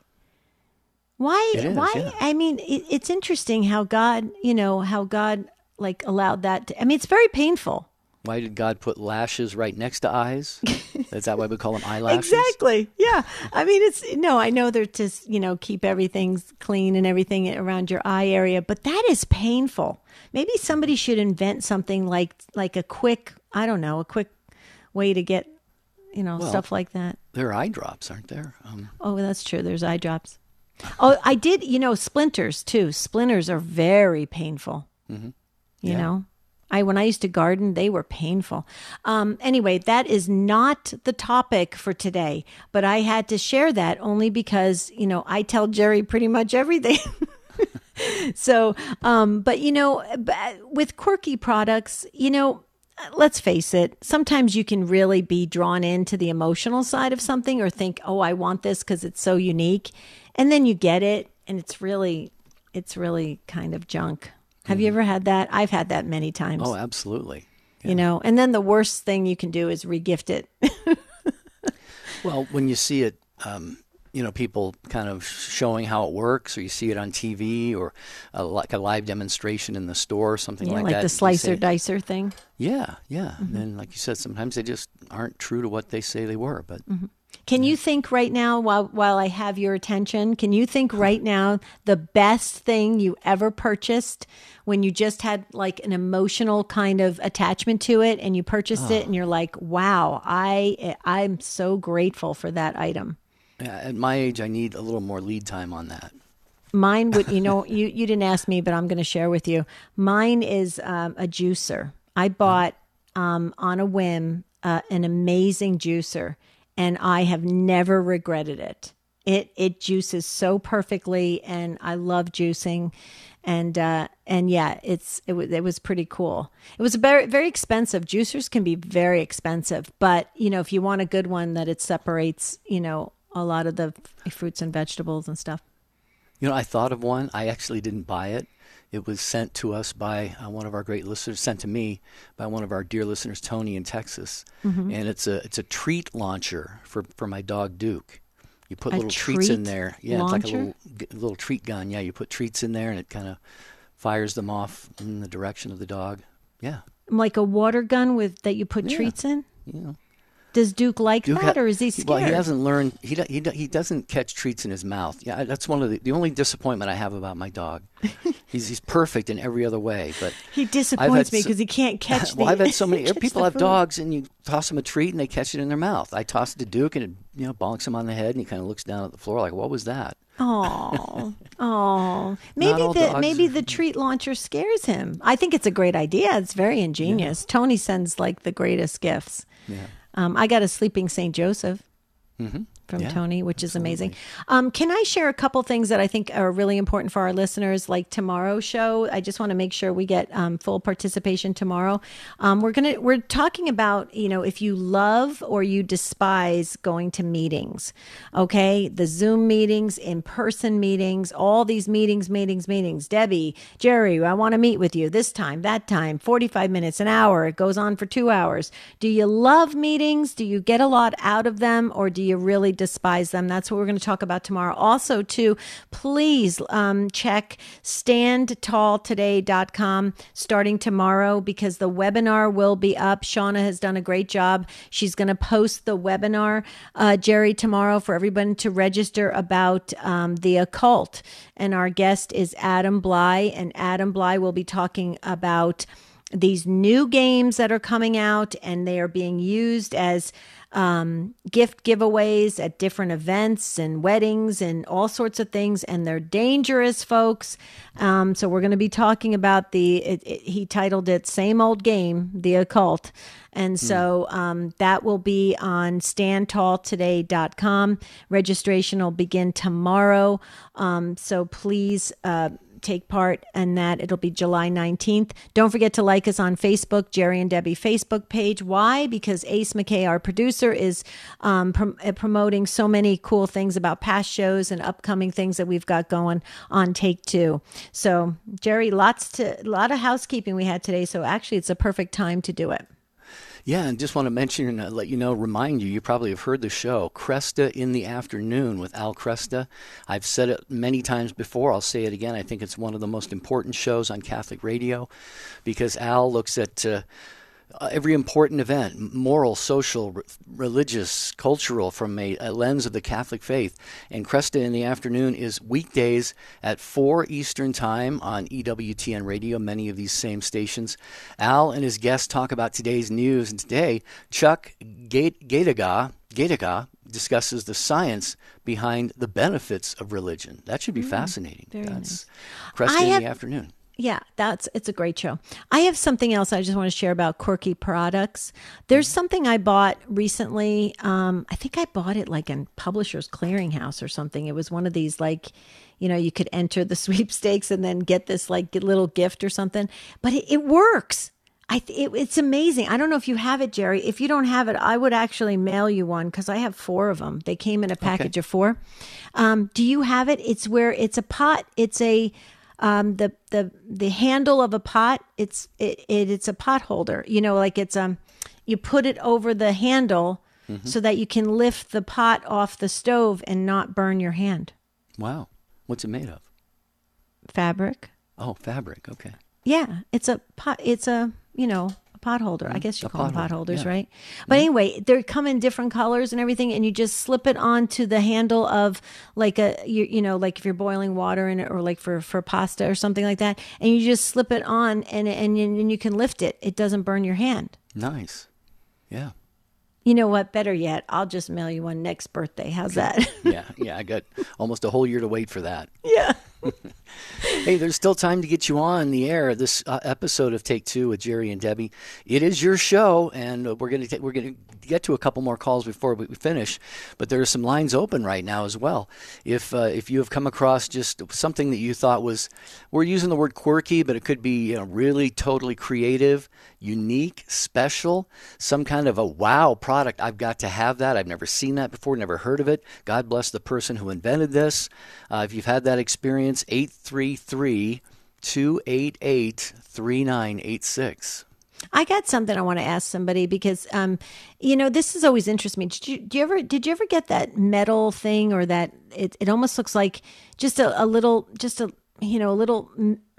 Why? Is, why? yeah. I mean, it, it's interesting how God, you know, how God like allowed that. To, I mean, it's very painful. Why did God put lashes right next to eyes? Is that why we call them eyelashes? Exactly. Yeah. I mean, it's no, I know they're to, you know, keep everything clean and everything around your eye area, but that is painful. Maybe somebody should invent something like, like a quick, I don't know, a quick way to get, you know, Well- stuff like that. There are eye drops, aren't there? Um, Oh, that's true. There's eye drops. Oh, I did, you know, splinters too. Splinters are very painful. You Yeah. know, I when I used to garden, they were painful. Um, anyway, that is not the topic for today, but I had to share that only because you know I tell Jerry pretty much everything. so, um, but you know, with quirky products, you know, let's face it, sometimes you can really be drawn into the emotional side of something or think, oh, I want this because it's so unique. And then you get it and it's really, it's really kind of junk. Have you ever had that? I've had that many times, oh, absolutely. you know, and then the worst thing you can do is regift it. Well, when you see it, um, you know, people kind of showing how it works, or you see it on TV, or uh, like a live demonstration in the store, or something yeah, like, like that. Like the slicer say- dicer thing. Yeah, yeah. Mm-hmm. And then, like you said, sometimes they just aren't true to what they say they were. But Mm-hmm. Can you think right now, while while I have your attention, can you think right now the best thing you ever purchased when you just had like an emotional kind of attachment to it, and you purchased it, and you're like, "Wow, I I'm so grateful for that item." at my age, I need a little more lead time on that. Mine would, you know, you you didn't ask me, but I'm going to share with you. Mine is um, a juicer. I bought um, on a whim uh, an amazing juicer, and I have never regretted it. It it juices so perfectly, and I love juicing. And uh, and yeah, it's it was it was pretty cool. It was very very expensive. Juicers can be very expensive, but you know if you want a good one that it separates, you know, a lot of the f- fruits and vegetables and stuff. You know, I thought of one. I actually didn't buy it. It was sent to us by uh, one of our great listeners, sent to me by one of our dear listeners, Tony in Texas. Mm-hmm. And it's a it's a treat launcher for, for my dog Duke. You put A little treats in treat there. Yeah, it's like a little little treat gun. Yeah, you put treats in there, and it kind of fires them off in the direction of the dog. Yeah, like a water gun with that you put Yeah. treats in. know. Does Duke like Duke that, ha- or is he scared? Well, he hasn't learned. He he he doesn't catch treats in his mouth. Yeah, that's one of the the only disappointment I have about my dog. he's he's perfect in every other way, but He disappoints me so- because he can't catch the. well, I've had so many people have food. dogs, and you toss them a treat, and they catch it in their mouth. I toss it to Duke, and it you know bonks him on the head, and he kind of looks down at the floor like, "What was that?" Oh, oh, maybe the maybe are- the treat launcher scares him. I think it's a great idea. It's very ingenious. Tony sends like the greatest gifts. Yeah. Um, I got a sleeping Saint Joseph from. Yeah, Tony, which is amazing. Um, can I share a couple things that I think are really important for our listeners? Like tomorrow's show, I just want to make sure we get um, full participation tomorrow. Um, we're gonna we're talking about you know if you love or you despise going to meetings, okay, the Zoom meetings, in person meetings, all these meetings, meetings, meetings. Debbie, Jerry, I want to meet with you this time, that time, forty five minutes, an hour. It goes on for two hours. Do you love meetings? Do you get a lot out of them, or do you really despise them? That's what we're going to talk about tomorrow. Also, too, please um, check standtalltoday.com starting tomorrow because the webinar will be up. Shauna has done a great job. She's going to post the webinar, uh, Jerry, tomorrow for everyone to register about um, the occult. And our guest is Adam Blai, and Adam Blai will be talking about these new games that are coming out, and they are being used as um, gift giveaways at different events and weddings and all sorts of things. And they're dangerous, folks. Um, so we're going to be talking about the, it, it, he titled it Same Old Game, The Occult. And so um, that will be on standtalltoday.com. Registration will begin tomorrow. Um, so please, uh, take part in that. It'll be July 19th. Don't forget to like us on Facebook, Jerry and Debbie Facebook page. Why? Because Ace McKay, our producer, is um, prom- uh, promoting so many cool things about past shows and upcoming things that we've got going on Take Two. So, Jerry, lots to, a lot of housekeeping we had today. So, actually, it's a perfect time to do it. Yeah, and just want to mention and uh, let you know, remind you, you probably have heard the show, Kresta in the Afternoon with Al Kresta. I've said it many times before. I'll say it again. I think it's one of the most important shows on Catholic radio because Al looks at. Uh, every important event, moral, social, re- religious, cultural, from a, a, lens of the Catholic faith. And Kresta in the afternoon is weekdays at 4 Eastern Time on EWTN Radio, many of these same stations. Al and his guests talk about today's news. And today, Chuck Gaitaga, Gaitaga discusses the science behind the benefits of religion. That should be mm, fascinating. That's nice. Kresta in have- the afternoon yeah, that's it's a great show. I have something else I just want to share about quirky products. There's something I bought recently. Um, I think I bought it like in Publishers Clearinghouse or something. It was one of these like, you know, you could enter the sweepstakes and then get this like little gift or something. But it, it works. I it, it's amazing. I don't know if you have it, Jerry. If you don't have it, I would actually mail you one because I have four of them. They came in a package okay. of four. Um, do you have it? It's where it's a pot. It's a um, the the the handle of a pot it's it, it, it's a pot holder. You know like it's um you put it over the handle mm-hmm. so that you can lift the pot off the stove and not burn your hand. Wow. What's it made of? Fabric. Oh fabric. Okay. Yeah. It's a pot it's a you know pot holder. I mm-hmm. guess you call pot them pot holders, yeah. right? But mm-hmm. anyway, they come in different colors and everything, and you just slip it onto the handle of like a you, you know like if you're boiling water in it or like for for pasta or something like that, and you just slip it on and and and you can lift it. It doesn't burn your hand. Nice, yeah. You know what? Better yet, I'll just mail you one next birthday. How's that? yeah, yeah. I got almost a whole year to wait for that. Yeah. Hey, there's still time to get you on the air. This uh, episode of Take Two with Jerry and Debbie. It is your show, and we're going to we're to get to a couple more calls before we finish. But there are some lines open right now as well. If uh, if you have come across just something that you thought was, we're using the word quirky, but it could be you know, really totally creative, unique, special, some kind of a wow product. I've got to have that. I've never seen that before, never heard of it. God bless the person who invented this. Uh, if you've had that experience, 833 288 3986. I got something I want to ask somebody because, um, you know, this has always interested me. Did you, you, ever did you ever get that metal thing or that it, it almost looks like just a, a little just a you know a little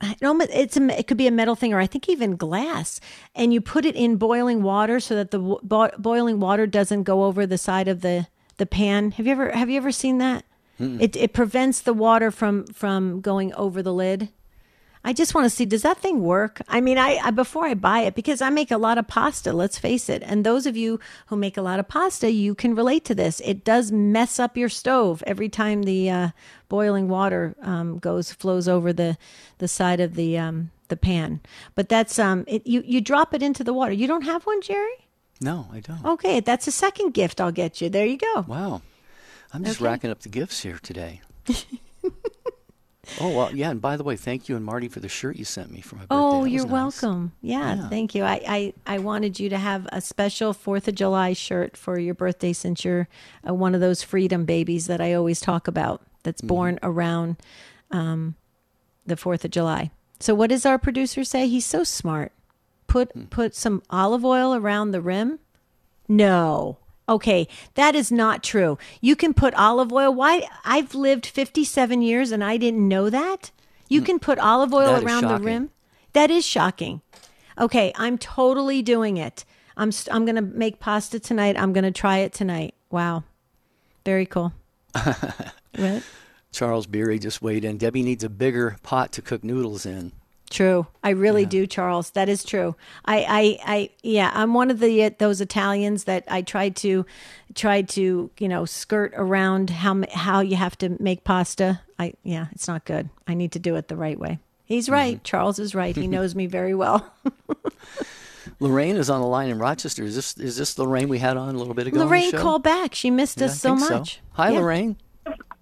it's a, it could be a metal thing or I think even glass and you put it in boiling water so that the bo- boiling water doesn't go over the side of the the pan. Have you ever have you ever seen that? It it prevents the water from from going over the lid. I just want to see does that thing work? I mean, I, I, before I buy it because I make a lot of pasta. Let's face it, and those of you who make a lot of pasta, you can relate to this. It does mess up your stove every time the uh, boiling water um, goes flows over the the side of the um, the pan. But that's um, it, you you drop it into the water. You don't have one, Jerry? No, I don't. Okay, that's a second gift I'll get you. There you go. Wow. I'm just okay. racking up the gifts here today. oh well, yeah. And by the way, thank you and Marty for the shirt you sent me for my birthday. Oh, you're nice. welcome. Yeah, yeah, thank you. I, I I wanted you to have a special Fourth of July shirt for your birthday since you're uh, one of those freedom babies that I always talk about. That's mm-hmm. born mm-hmm. around um, the Fourth of July. So what does our producer say? He's so smart. Put mm. put some olive oil around the rim. No. Okay, that is not true. You can put olive oil. Why? I've lived 57 years and I didn't know that. You can put olive oil around the rim. That is shocking. Okay, I'm totally doing it. I'm I'm going to make pasta tonight. I'm going to try it tonight. Wow. Very cool. what? Charles Beery just weighed in. Debbie needs a bigger pot to cook noodles in. True. I really do, Charles. That is true. I, I, I, yeah, I'm one of the uh, those Italians that I try to, try to, you know, skirt around how how you have to make pasta. I, yeah, it's not good. I need to do it the right way. He's mm-hmm. right. Charles is right. He knows me very well. Lorraine is on the line in Rochester. Is this is this Lorraine we had on a little bit ago? Lorraine called back. She missed Yeah, us so much. Hi, Yeah. Lorraine.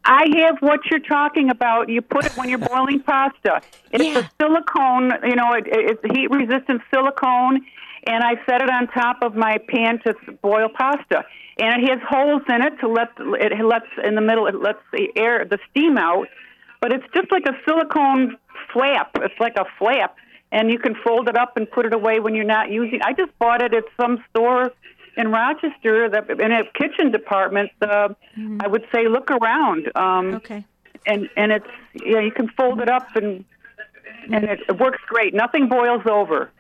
I have what you're talking about. You put it when you're boiling pasta. It's Yeah. a silicone, you know, it, it's heat resistant silicone, and I set it on top of my pan to boil pasta. And it has holes in it to let it lets in the middle. It lets the air, the steam out. But it's just like a silicone flap. It's like a flap, and you can fold it up and put it away when you're not using. I just bought it at some store in Rochester, that in a kitchen department. Uh, I would say look around. Um, Okay. and and it's yeah you can fold it up and and it, it works great. Nothing boils over.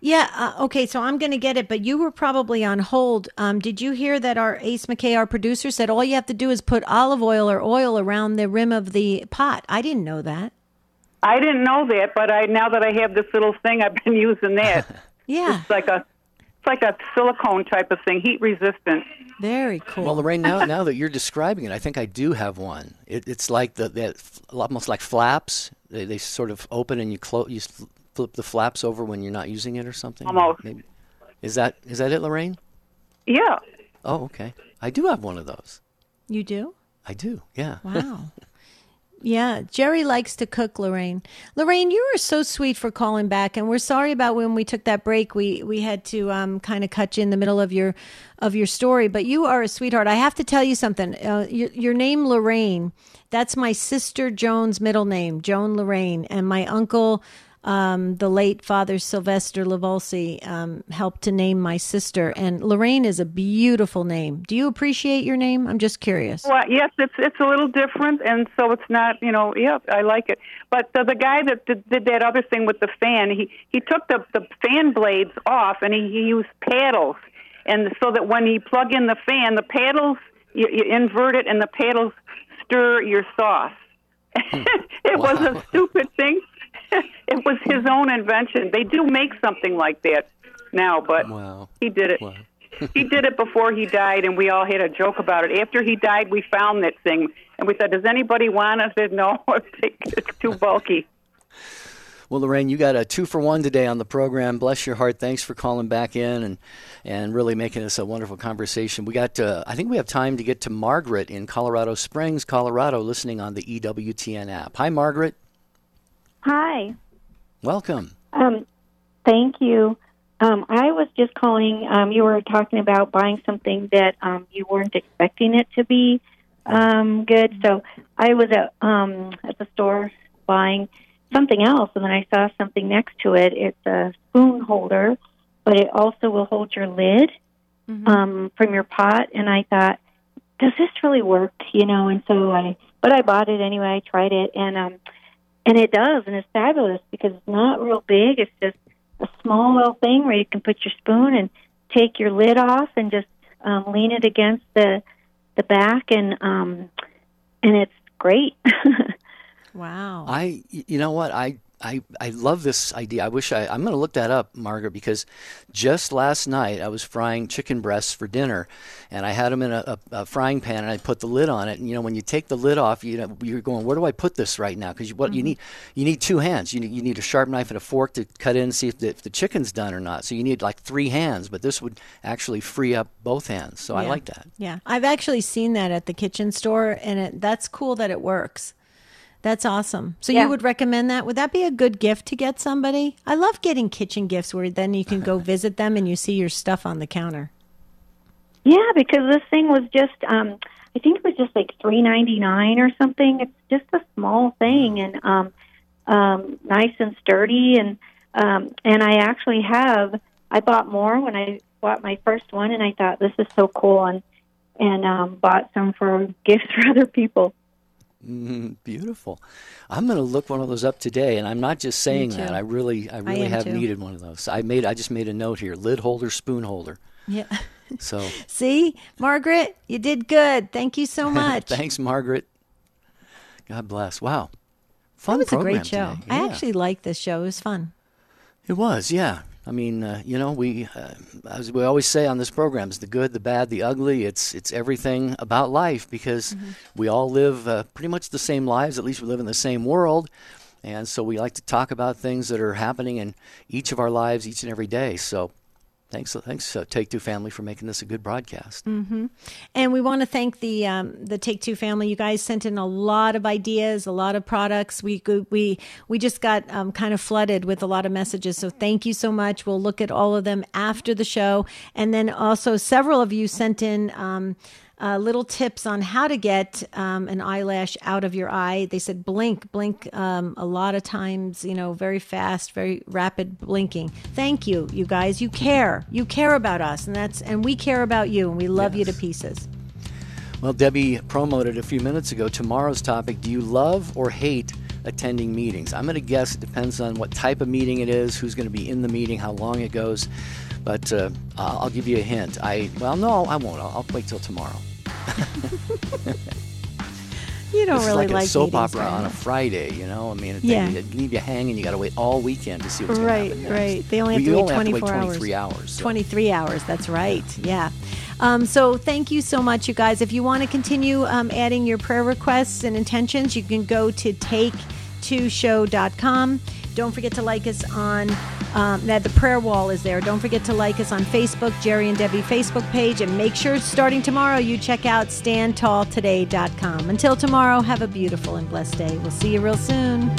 Yeah. Uh, okay. So I'm going to get it, but you were probably on hold. Um, did you hear that our Ace McKay, our producer, said all you have to do is put olive oil or oil around the rim of the pot? I didn't know that. I didn't know that, but I now that I have this little thing, I've been using that. Yeah. it's like a it's like a silicone type of thing, heat resistant. Very cool. Well, Lorraine, now now that you're describing it, I think I do have one. It, it's like the that almost like flaps. They, they sort of open and you close. You flip the flaps over when you're not using it or something. Almost. Maybe. Is that is that it, Lorraine? Yeah. Oh, okay. I do have one of those. you do? I do. Yeah. Wow. Yeah, Jerry likes to cook, Lorraine. Lorraine, you were so sweet for calling back, and we're sorry about when we took that break. We we had to um, kind of cut you in the middle of your of your story, but you are a sweetheart. I have to tell you something. Uh, your, your name, Lorraine, that's my sister Joan's middle name, Joan Lorraine, and my uncle. Um, the late Father Sylvester Lavolsi um, helped to name my sister, and Lorraine is a beautiful name. Do you appreciate your name? I'm just curious. Well, yes, it's it's a little different, and so it's not, you know, yeah, I like it. But the, the guy that did, did that other thing with the fan, he he took the the fan blades off, and he, he used paddles, and so that when you plug in the fan, the paddles you, you invert it, and the paddles stir your sauce. it was a stupid thing. it was his own invention. They do make something like that now, but Wow. he did it. Wow. he did it before he died, and we all had a joke about it. After he died, we found that thing, and we said, "Does anybody want it?" I said, "No, it's too bulky." Well, Lorraine, you got a two for one today on the program. Bless your heart. Thanks for calling back in and and really making this a wonderful conversation. We got, uh, I think we have time to get to Margaret in Colorado Springs, Colorado, listening on the EWTN app. Hi, Margaret. Hi. Welcome. Um, thank you. Um, I was just calling. Um, you were talking about buying something that um, you weren't expecting it to be um, good. So I was at um, at the store buying something else, and then I saw something next to it. It's a spoon holder, but it also will hold your lid um, from your pot. And I thought, does this really work? You know, and so I, but I bought it anyway. I tried it, and um, and it does, and it's fabulous because it's not real big. It's just a small little thing where you can put your spoon and take your lid off and just um, lean it against the the back, and um, and it's great. Wow. I, you know what, I, I, I love this idea. I wish I, I'm going to look that up, Margaret, because just last night I was frying chicken breasts for dinner, and I had them in a, a, a frying pan, and I put the lid on it. And you know, when you take the lid off, you know, you're going, where do I put this right now? Because what you mm-hmm. need, you need two hands. You need, you need a sharp knife and a fork to cut in and see if the, if the chicken's done or not. So you need like three hands, but this would actually free up both hands. So I like that. Yeah, I've actually seen that at the kitchen store, and it, that's cool that it works. That's awesome. So Yeah. you would recommend that? Would that be a good gift to get somebody? I love getting kitchen gifts where then you can go visit them and you see your stuff on the counter. yeah, because this thing was just, um, I think it was just like three ninety nine or something. It's just a small thing and um, um, nice and sturdy, and um, and I actually have. I bought more when I bought my first one, and I thought this is so cool, and and um, bought some for gifts for other people. Mm, beautiful. I'm going to look one of those up today, and I'm not just saying that. I really, I really am have too. needed one of those. I made, I just made a note here: lid holder, spoon holder. Yeah. So See, Margaret, you did good. Thank you so much. thanks, Margaret. God bless. Wow. fun It was a great show. today. I actually liked this show. It was fun. It was, yeah. I mean, uh, you know, we, uh, as we always say on this program, it's the good, the bad, the ugly. It's it's everything about life because we all live uh, pretty much the same lives. At least we live in the same world, and so we like to talk about things that are happening in each of our lives each and every day. So, thanks, thanks, uh, Take Two family, for making this a good broadcast. And we want to thank the um, the Take Two family. You guys sent in a lot of ideas, a lot of products. We we we just got um, kind of flooded with a lot of messages. So thank you so much. We'll look at all of them after the show, and then also several of you sent in. Um, uh, little tips on how to get um, an eyelash out of your eye. They said blink, blink um, a lot of times, you know, very fast, very rapid blinking. Thank you, you guys. You care. You care about us, and that's and we care about you, and we love you to pieces. Well, Debbie promoted a few minutes ago tomorrow's topic Do you love or hate attending meetings? I'm going to guess it depends on what type of meeting it is, who's going to be in the meeting, how long it goes. But uh, I'll I'll give you a hint. I well, no, I won't. I'll, I'll wait till tomorrow. You don't It's really like, like a soap opera on a? Friday, you know. I mean, Yeah. they, leave you hanging. You got to wait all weekend to see what's going Right, to happen next. right. They only Well, have to you wait only have to 24 wait hours. 23 hours. so- 23 hours. That's right. Yeah. Um, so thank you so much, you guys. If you want to continue um, adding your prayer requests and intentions, you can go to take2show.com. Don't forget to like us on um, that. The prayer wall is there. Don't forget to like us on Facebook, Jerry and Debbie Facebook page, and make sure starting tomorrow you check out standtalltoday.com. Until tomorrow, have a beautiful and blessed day. We'll see you real soon.